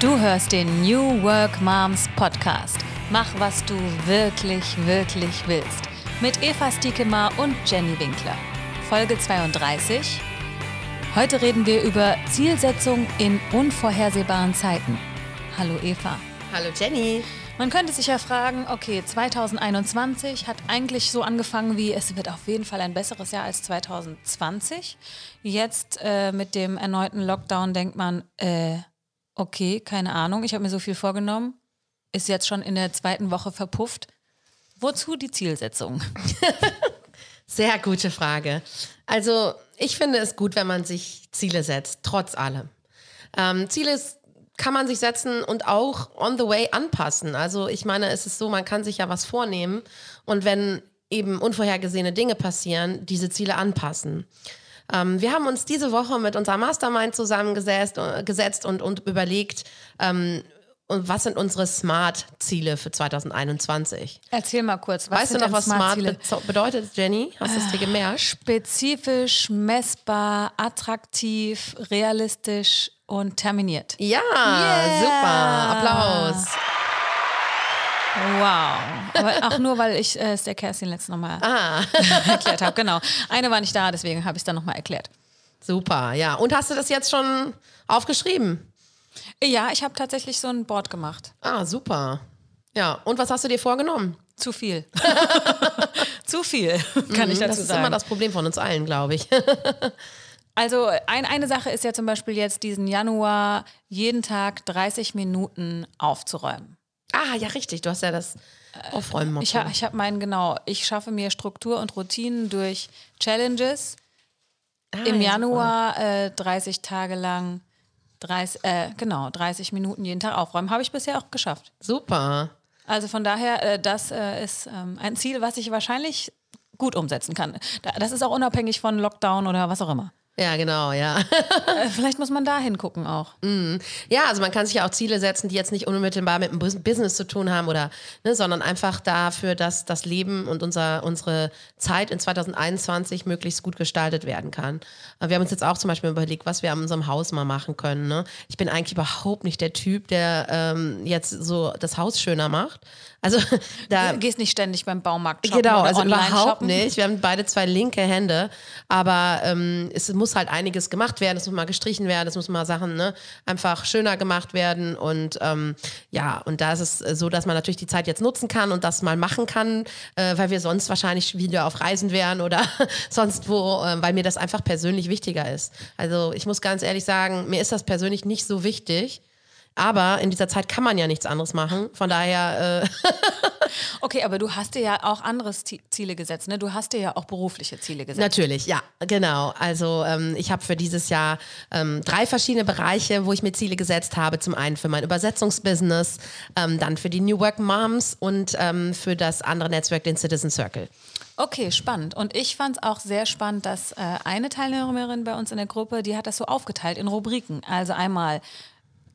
Du hörst den New Work Moms Podcast. Mach, was du wirklich, wirklich willst. Mit Eva Stiekemar und Jenny Winkler. Folge 32. Heute reden wir über Zielsetzung in unvorhersehbaren Zeiten. Hallo Eva. Hallo Jenny. Man könnte sich ja fragen, okay, 2021 hat eigentlich so angefangen wie, es wird auf jeden Fall ein besseres Jahr als 2020. Jetzt äh, mit dem erneuten Lockdown denkt man, äh, okay, keine Ahnung, ich habe mir so viel vorgenommen, ist jetzt schon in der zweiten Woche verpufft. Wozu die Zielsetzung? Sehr gute Frage. Also ich finde es gut, wenn man sich Ziele setzt, trotz allem. Ähm, Ziele kann man sich setzen und auch on the way anpassen. Also ich meine, es ist so, man kann sich ja was vornehmen und wenn eben unvorhergesehene Dinge passieren, diese Ziele anpassen. Ähm, wir haben uns diese Woche mit unserem Mastermind zusammengesetzt äh, und, und überlegt, ähm, und was sind unsere Smart-Ziele für 2021? Erzähl mal kurz. Was weißt du noch, was Smart, Smart bedeutet, Jenny? Hast du es dir ah, gemerkt? Spezifisch, messbar, attraktiv, realistisch und terminiert. Ja, yeah. super. Applaus. Wow. Aber auch nur, weil ich äh, es der Kerstin letztes nochmal ah. erklärt habe. Genau. Eine war nicht da, deswegen habe ich es dann nochmal erklärt. Super, ja. Und hast du das jetzt schon aufgeschrieben? Ja, ich habe tatsächlich so ein Board gemacht. Ah, super. Ja, und was hast du dir vorgenommen? Zu viel. Zu viel, kann mhm, ich dazu sagen. Das ist immer das Problem von uns allen, glaube ich. also ein, eine Sache ist ja zum Beispiel jetzt diesen Januar jeden Tag 30 Minuten aufzuräumen. Ah, ja, richtig. Du hast ja das Aufräumen. Ich, ha, ich habe meinen, genau, ich schaffe mir Struktur und Routinen durch Challenges. Ah, Im ja, Januar äh, 30 Tage lang, 30, äh, genau, 30 Minuten jeden Tag aufräumen. Habe ich bisher auch geschafft. Super. Also von daher, äh, das äh, ist ähm, ein Ziel, was ich wahrscheinlich gut umsetzen kann. Das ist auch unabhängig von Lockdown oder was auch immer. Ja, genau, ja. Äh, vielleicht muss man da hingucken auch. Mm. Ja, also man kann sich ja auch Ziele setzen, die jetzt nicht unmittelbar mit dem Business zu tun haben oder, ne, sondern einfach dafür, dass das Leben und unser, unsere Zeit in 2021 möglichst gut gestaltet werden kann. Wir haben uns jetzt auch zum Beispiel überlegt, was wir an unserem Haus mal machen können. Ne? Ich bin eigentlich überhaupt nicht der Typ, der ähm, jetzt so das Haus schöner macht. Also da du gehst nicht ständig beim Baumarkt shoppen Genau, also überhaupt shoppen. nicht. Wir haben beide zwei linke Hände, aber ähm, es muss halt einiges gemacht werden. Es muss mal gestrichen werden, es muss mal Sachen ne, einfach schöner gemacht werden und ähm, ja, und da ist es so, dass man natürlich die Zeit jetzt nutzen kann und das mal machen kann, äh, weil wir sonst wahrscheinlich wieder auf Reisen wären oder sonst wo, äh, weil mir das einfach persönlich wichtiger ist. Also ich muss ganz ehrlich sagen, mir ist das persönlich nicht so wichtig. Aber in dieser Zeit kann man ja nichts anderes machen. Von daher. Äh okay, aber du hast dir ja auch andere Ziele gesetzt, ne? Du hast dir ja auch berufliche Ziele gesetzt. Natürlich, ja, genau. Also ähm, ich habe für dieses Jahr ähm, drei verschiedene Bereiche, wo ich mir Ziele gesetzt habe. Zum einen für mein Übersetzungsbusiness, ähm, dann für die New Work Moms und ähm, für das andere Netzwerk, den Citizen Circle. Okay, spannend. Und ich fand es auch sehr spannend, dass äh, eine Teilnehmerin bei uns in der Gruppe, die hat das so aufgeteilt in Rubriken. Also einmal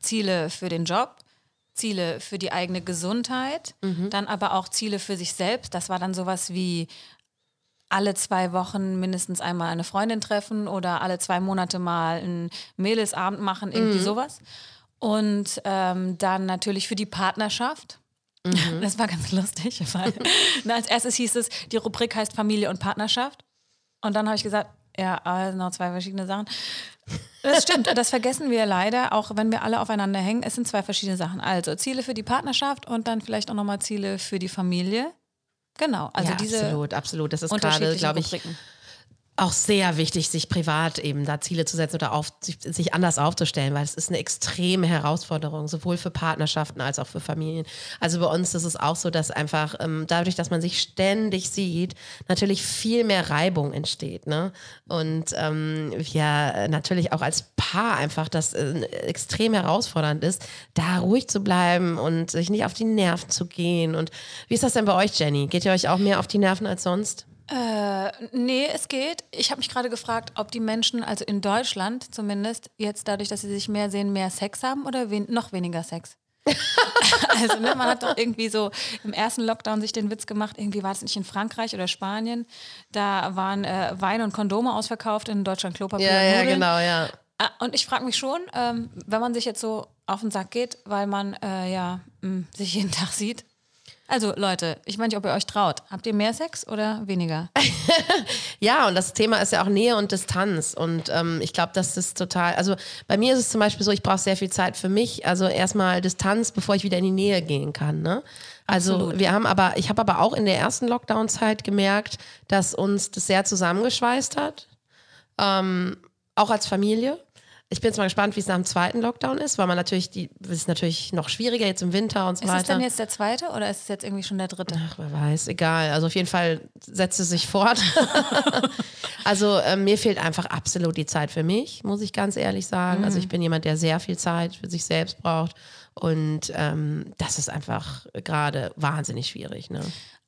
Ziele für den Job, Ziele für die eigene Gesundheit, mhm. dann aber auch Ziele für sich selbst. Das war dann sowas wie alle zwei Wochen mindestens einmal eine Freundin treffen oder alle zwei Monate mal einen Mädelsabend machen, irgendwie mhm. sowas. Und ähm, dann natürlich für die Partnerschaft. Mhm. Das war ganz lustig, weil als erstes hieß es, die Rubrik heißt Familie und Partnerschaft. Und dann habe ich gesagt, ja, also noch zwei verschiedene Sachen. Das stimmt, das vergessen wir leider, auch wenn wir alle aufeinander hängen. Es sind zwei verschiedene Sachen. Also Ziele für die Partnerschaft und dann vielleicht auch nochmal Ziele für die Familie. Genau, also ja, diese absolut, absolut. Das ist gerade, glaube ich, Rubriken auch sehr wichtig, sich privat eben da Ziele zu setzen oder auf, sich, anders aufzustellen, weil es ist eine extreme Herausforderung, sowohl für Partnerschaften als auch für Familien. Also bei uns ist es auch so, dass einfach ähm, dadurch, dass man sich ständig sieht, natürlich viel mehr Reibung entsteht. Ne? Und ähm, ja, natürlich auch als Paar einfach das äh, extrem herausfordernd ist, da ruhig zu bleiben und sich nicht auf die Nerven zu gehen. Und wie ist das denn bei euch, Jenny? Geht ihr euch auch mehr auf die Nerven als sonst? Äh, nee, es geht. Ich habe mich gerade gefragt, ob die Menschen, also in Deutschland zumindest, jetzt dadurch, dass sie sich mehr sehen, mehr Sex haben oder wen noch weniger Sex. also ne, man hat doch irgendwie so im ersten Lockdown sich den Witz gemacht, irgendwie war es nicht in Frankreich oder Spanien, da waren äh, Wein und Kondome ausverkauft, in Deutschland Klopapier Ja, ja, genau, ja. Ah, und ich frage mich schon, ähm, wenn man sich jetzt so auf den Sack geht, weil man äh, ja mh, hm, sich jeden Tag sieht. Also Leute, ich nicht, ob ihr euch traut. Habt ihr mehr Sex oder weniger? ja, und das Thema ist ja auch Nähe und Distanz. Und ähm, ich glaube, das ist total, also bei mir ist es zum Beispiel so, ich brauche sehr viel Zeit für mich. Also erstmal Distanz, bevor ich wieder in die Nähe gehen kann. Ne? Also Absolut. wir haben aber, ich habe aber auch in der ersten Lockdown-Zeit gemerkt, dass uns das sehr zusammengeschweißt hat. Ähm, auch als Familie. Ich bin jetzt mal gespannt, wie es nach dem zweiten Lockdown ist, weil man natürlich, die ist natürlich noch schwieriger jetzt im Winter und so ist weiter. Ist es denn jetzt der zweite oder ist es jetzt irgendwie schon der dritte? Ach, wer weiß, egal. Also auf jeden Fall setzt es sich fort. also äh, mir fehlt einfach absolut die Zeit für mich, muss ich ganz ehrlich sagen. Mhm. Also ich bin jemand, der sehr viel Zeit für sich selbst braucht. Und ähm, das ist einfach gerade wahnsinnig schwierig. Ne?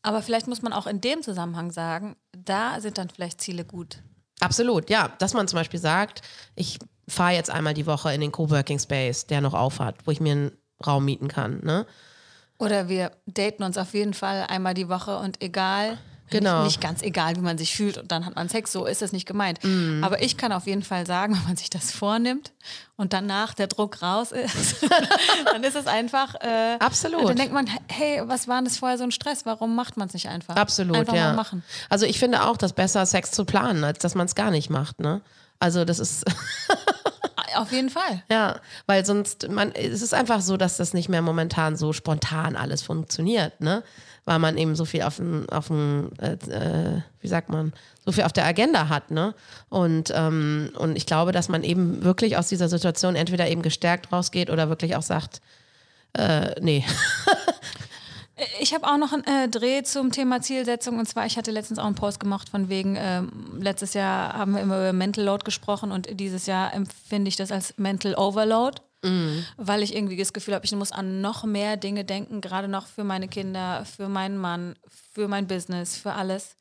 Aber vielleicht muss man auch in dem Zusammenhang sagen, da sind dann vielleicht Ziele gut. Absolut, ja. Dass man zum Beispiel sagt, ich fahre jetzt einmal die Woche in den Coworking Space, der noch aufhat, wo ich mir einen Raum mieten kann. Ne? Oder wir daten uns auf jeden Fall einmal die Woche und egal, genau. nicht, nicht ganz egal, wie man sich fühlt und dann hat man Sex, so ist es nicht gemeint. Mm. Aber ich kann auf jeden Fall sagen, wenn man sich das vornimmt und danach der Druck raus ist, dann ist es einfach. Äh, Absolut. Dann denkt man, hey, was war denn das vorher so ein Stress? Warum macht man es nicht einfach? Absolut, einfach ja. Mal machen. Also ich finde auch, dass besser Sex zu planen, als dass man es gar nicht macht. Ne? Also das ist. Auf jeden Fall. Ja, weil sonst, man, es ist einfach so, dass das nicht mehr momentan so spontan alles funktioniert, ne? Weil man eben so viel auf dem, auf dem äh, äh, wie sagt man, so viel auf der Agenda hat, ne? Und, ähm, und ich glaube, dass man eben wirklich aus dieser Situation entweder eben gestärkt rausgeht oder wirklich auch sagt, äh, nee. Ich habe auch noch einen äh, Dreh zum Thema Zielsetzung. Und zwar, ich hatte letztens auch einen Post gemacht von wegen, ähm, letztes Jahr haben wir immer über Mental Load gesprochen und dieses Jahr empfinde ich das als Mental Overload. Mhm. Weil ich irgendwie das Gefühl habe, ich muss an noch mehr Dinge denken, gerade noch für meine Kinder, für meinen Mann, für mein Business, für alles.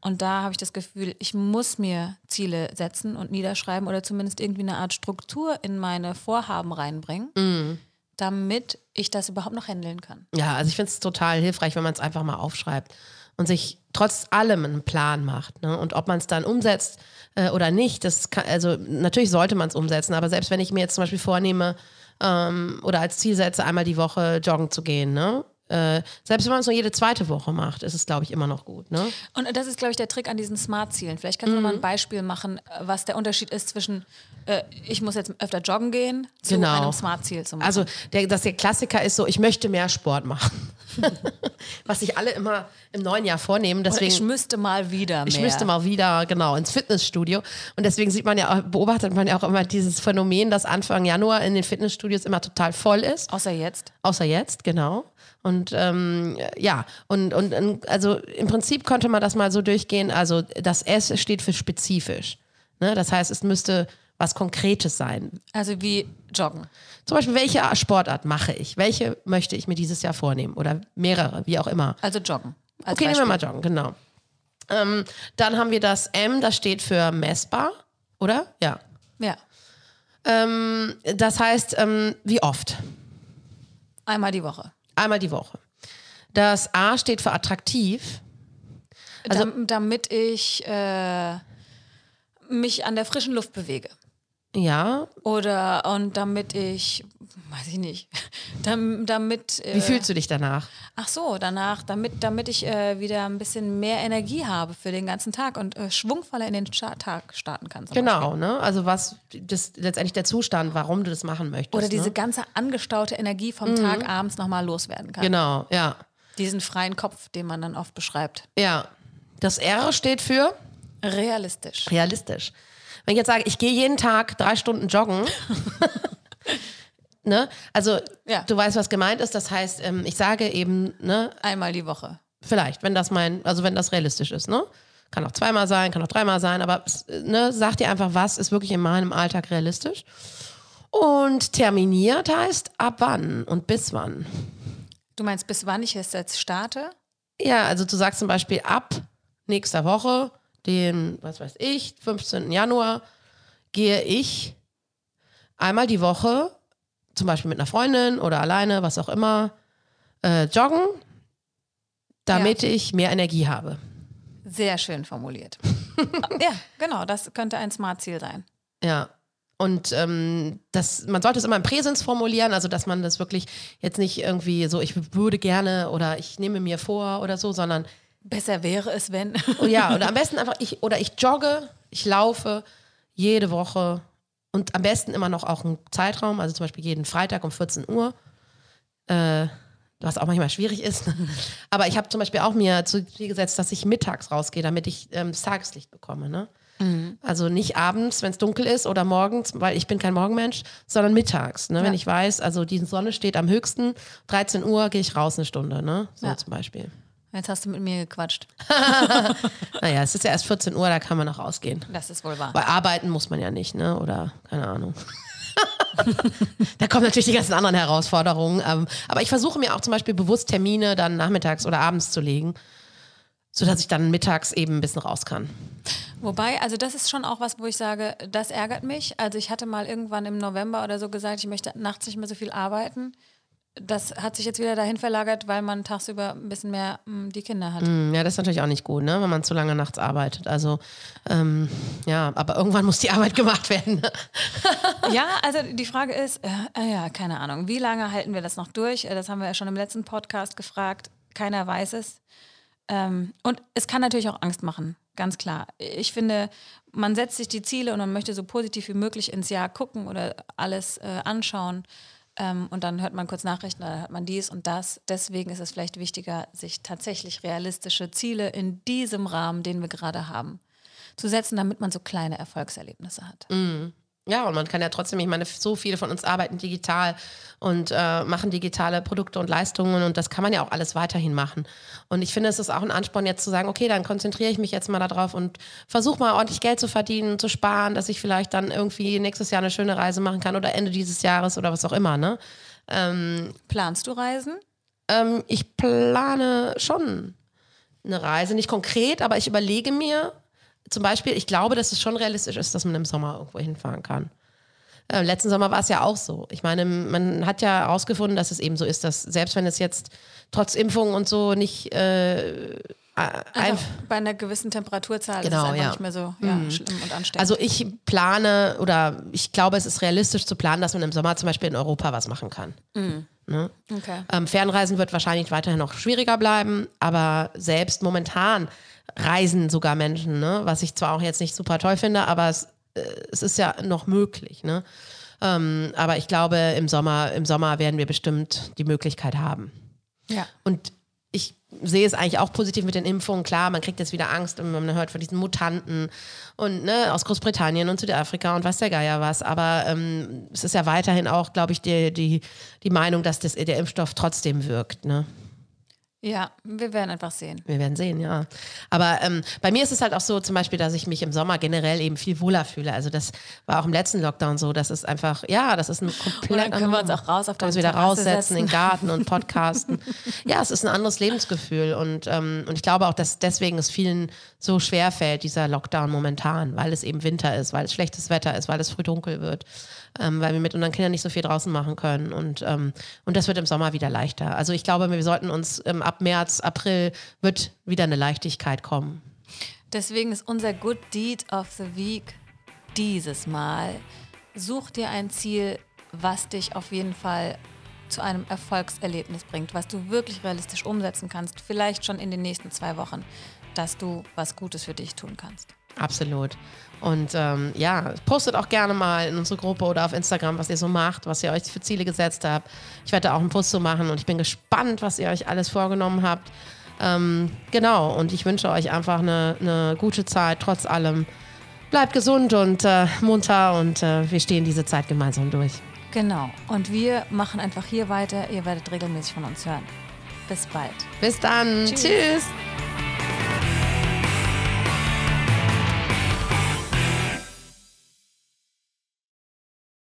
Und da habe ich das Gefühl, ich muss mir Ziele setzen und niederschreiben oder zumindest irgendwie eine Art Struktur in meine Vorhaben reinbringen. Mhm damit ich das überhaupt noch handeln kann. Ja, also ich finde es total hilfreich, wenn man es einfach mal aufschreibt und sich trotz allem einen Plan macht. Ne? Und ob man es dann umsetzt äh, oder nicht, das kann, also natürlich sollte man es umsetzen, aber selbst wenn ich mir jetzt zum Beispiel vornehme ähm, oder als Ziel setze, einmal die Woche joggen zu gehen, ne? Äh, selbst wenn man es nur jede zweite Woche macht, ist es, glaube ich, immer noch gut. Ne? Und das ist, glaube ich, der Trick an diesen Smart-Zielen. Vielleicht kannst du mhm. mal ein Beispiel machen, was der Unterschied ist zwischen äh, ich muss jetzt öfter joggen gehen zu genau. einem Smart-Ziel zu machen. Also der, dass der Klassiker ist so, ich möchte mehr Sport machen. was sich alle immer im neuen Jahr vornehmen. Deswegen, Oder ich müsste mal wieder mehr. Ich müsste mal wieder, genau, ins Fitnessstudio. Und deswegen sieht man ja, beobachtet man ja auch immer dieses Phänomen, dass Anfang Januar in den Fitnessstudios immer total voll ist. Außer jetzt. Außer jetzt, genau. Und ähm, ja, und, und also im Prinzip könnte man das mal so durchgehen. Also das S steht für spezifisch. Ne? Das heißt, es müsste was Konkretes sein. Also wie Joggen. Zum Beispiel, welche Sportart mache ich? Welche möchte ich mir dieses Jahr vornehmen? Oder mehrere, wie auch immer. Also Joggen. okay, Beispiel. nehmen wir mal Joggen, genau. Ähm, dann haben wir das M, das steht für messbar, oder? Ja. Ja. Ähm, das heißt, ähm, wie oft? Einmal die Woche. Einmal die Woche. Das A steht für attraktiv. Also, damit ich äh, mich an der frischen Luft bewege. Ja. Oder und damit ich, weiß ich nicht, damit. Äh, Wie fühlst du dich danach? Ach so, danach, damit, damit ich äh, wieder ein bisschen mehr Energie habe für den ganzen Tag und äh, schwungvoller in den Tag starten kann. Genau, Beispiel. ne? Also was das letztendlich der Zustand, warum du das machen möchtest. Oder diese ne? ganze angestaute Energie vom mhm. Tag abends nochmal loswerden kann. Genau, ja. Diesen freien Kopf, den man dann oft beschreibt. Ja. Das R steht für realistisch. Realistisch. Wenn ich jetzt sage, ich gehe jeden Tag drei Stunden joggen, ne? Also ja. du weißt, was gemeint ist. Das heißt, ähm, ich sage eben, ne? Einmal die Woche. Vielleicht, wenn das mein, also wenn das realistisch ist, ne? Kann auch zweimal sein, kann auch dreimal sein, aber ne, sag dir einfach, was ist wirklich in meinem Alltag realistisch. Und terminiert heißt ab wann und bis wann. Du meinst, bis wann ich es jetzt starte? Ja, also du sagst zum Beispiel ab nächster Woche den, was weiß ich, 15. Januar, gehe ich einmal die Woche, zum Beispiel mit einer Freundin oder alleine, was auch immer, äh, joggen, damit ja. ich mehr Energie habe. Sehr schön formuliert. ja, genau, das könnte ein Smart-Ziel sein. Ja. und ähm, das, man sollte es immer im Präsens formulieren, also dass man das wirklich jetzt nicht irgendwie so, ich würde gerne oder ich nehme mir vor oder so, sondern besser wäre es, wenn. Oh ja, oder am besten einfach ich oder ich jogge, ich laufe jede Woche und am besten immer noch auch einen Zeitraum, also zum Beispiel jeden Freitag um 14 Uhr. Äh, was auch manchmal schwierig ist. Aber ich habe zum Beispiel auch mir zu Ziel gesetzt, dass ich mittags rausgehe, damit ich ähm, das Tageslicht bekomme. Ne? Mhm. Also nicht abends, wenn es dunkel ist oder morgens, weil ich bin kein Morgenmensch, sondern mittags. Ne? Ja. Wenn ich weiß, also die Sonne steht am höchsten, 13 Uhr gehe ich raus eine Stunde, ne? So ja. zum Beispiel. Jetzt hast du mit mir gequatscht. naja, es ist ja erst 14 Uhr, da kann man noch rausgehen. Das ist wohl wahr. Weil arbeiten muss man ja nicht, ne? Oder keine Ahnung. da kommen natürlich die ganzen anderen Herausforderungen. Ähm, aber ich versuche mir auch zum Beispiel bewusst Termine dann nachmittags oder abends zu legen, sodass ich dann mittags eben ein bisschen raus kann. Wobei, also das ist schon auch was, wo ich sage, das ärgert mich. Also ich hatte mal irgendwann im November oder so gesagt, ich möchte nachts nicht mehr so viel arbeiten. Das hat sich jetzt wieder dahin verlagert, weil man tagsüber ein bisschen mehr mh, mm, die Kinder hat. Mm, ja, das ist natürlich auch nicht gut, ne? wenn man zu lange nachts arbeitet. Also ähm, ja, aber irgendwann muss die Arbeit gemacht werden. Ja, also die Frage ist, äh, äh, ja, keine Ahnung, wie lange halten wir das noch durch? Äh, das haben wir ja schon im letzten Podcast gefragt. Keiner weiß es. Ähm, und es kann natürlich auch Angst machen, ganz klar. Ich finde, man setzt sich die Ziele und man möchte so positiv wie möglich ins Jahr gucken oder alles äh, anschauen. Ähm, und dann hört man kurz Nachrichten, dann hört man dies und das. Deswegen ist es vielleicht wichtiger, sich tatsächlich realistische Ziele in diesem Rahmen, den wir gerade haben, zu setzen, damit man so kleine Erfolgserlebnisse hat. Mhm. Ja, und man kann ja trotzdem, ich meine, so viele von uns arbeiten digital und äh, machen digitale Produkte und Leistungen und das kann man ja auch alles weiterhin machen. Und ich finde, es ist auch ein Ansporn, jetzt zu sagen, okay, dann konzentriere ich mich jetzt mal darauf und versuche mal ordentlich Geld zu verdienen, zu sparen, dass ich vielleicht dann irgendwie nächstes Jahr eine schöne Reise machen kann oder Ende dieses Jahres oder was auch immer. Ne? Ähm, Planst du Reisen? Ähm, ich plane schon eine Reise, nicht konkret, aber ich überlege mir, zum Beispiel, ich glaube, dass es schon realistisch ist, dass man im Sommer irgendwo hinfahren kann. Äh, letzten Sommer war es ja auch so. Ich meine, man hat ja herausgefunden, dass es eben so ist, dass selbst wenn es jetzt trotz Impfung und so nicht äh, also bei einer gewissen Temperaturzahl genau, ist es einfach ja. nicht mehr so ja, mhm. schlimm und ansteckend. Also ich plane oder ich glaube, es ist realistisch zu planen, dass man im Sommer zum Beispiel in Europa was machen kann. Mhm. Ne? Okay. Ähm, Fernreisen wird wahrscheinlich weiterhin noch schwieriger bleiben, aber selbst momentan reisen sogar Menschen, ne? was ich zwar auch jetzt nicht super toll finde, aber es, äh, es ist ja noch möglich. Ne? Ähm, aber ich glaube, im Sommer, im Sommer werden wir bestimmt die Möglichkeit haben. Ja. Und ich sehe es eigentlich auch positiv mit den Impfungen. Klar, man kriegt jetzt wieder Angst und man hört von diesen Mutanten und ne, aus Großbritannien und Südafrika und was der Geier was. Aber ähm, es ist ja weiterhin auch, glaube ich, die, die, die Meinung, dass das, der Impfstoff trotzdem wirkt. Ne? Ja, wir werden einfach sehen. Wir werden sehen, ja. Aber ähm, bei mir ist es halt auch so, zum Beispiel, dass ich mich im Sommer generell eben viel wohler fühle. Also das war auch im letzten Lockdown so. Das ist einfach, ja, das ist ein komplett. Und dann können wir uns auch raus auf uns wieder raussetzen, in den Garten und podcasten. ja, es ist ein anderes Lebensgefühl und ähm, und ich glaube auch, dass deswegen es vielen so schwer fällt dieser Lockdown momentan, weil es eben Winter ist, weil es schlechtes Wetter ist, weil es früh dunkel wird ähm, weil wir mit unseren Kindern nicht so viel draußen machen können. Und, ähm, und das wird im Sommer wieder leichter. Also ich glaube, wir sollten uns ähm, ab März, April wird wieder eine Leichtigkeit kommen. Deswegen ist unser Good Deed of the Week dieses Mal. Such dir ein Ziel, was dich auf jeden Fall zu einem Erfolgserlebnis bringt, was du wirklich realistisch umsetzen kannst, vielleicht schon in den nächsten zwei Wochen, dass du was Gutes für dich tun kannst. Absolut. Und ähm, ja, postet auch gerne mal in unsere Gruppe oder auf Instagram, was ihr so macht, was ihr euch für Ziele gesetzt habt. Ich werde da auch einen Post zu machen und ich bin gespannt, was ihr euch alles vorgenommen habt. Ähm, genau, und ich wünsche euch einfach eine, eine, gute Zeit, trotz allem. Bleibt gesund und äh, munter und äh, wir stehen diese Zeit gemeinsam durch. Genau, und wir machen einfach hier weiter. Ihr werdet regelmäßig von uns hören. Bis bald. Bis dann. Tschüss. Tschüss.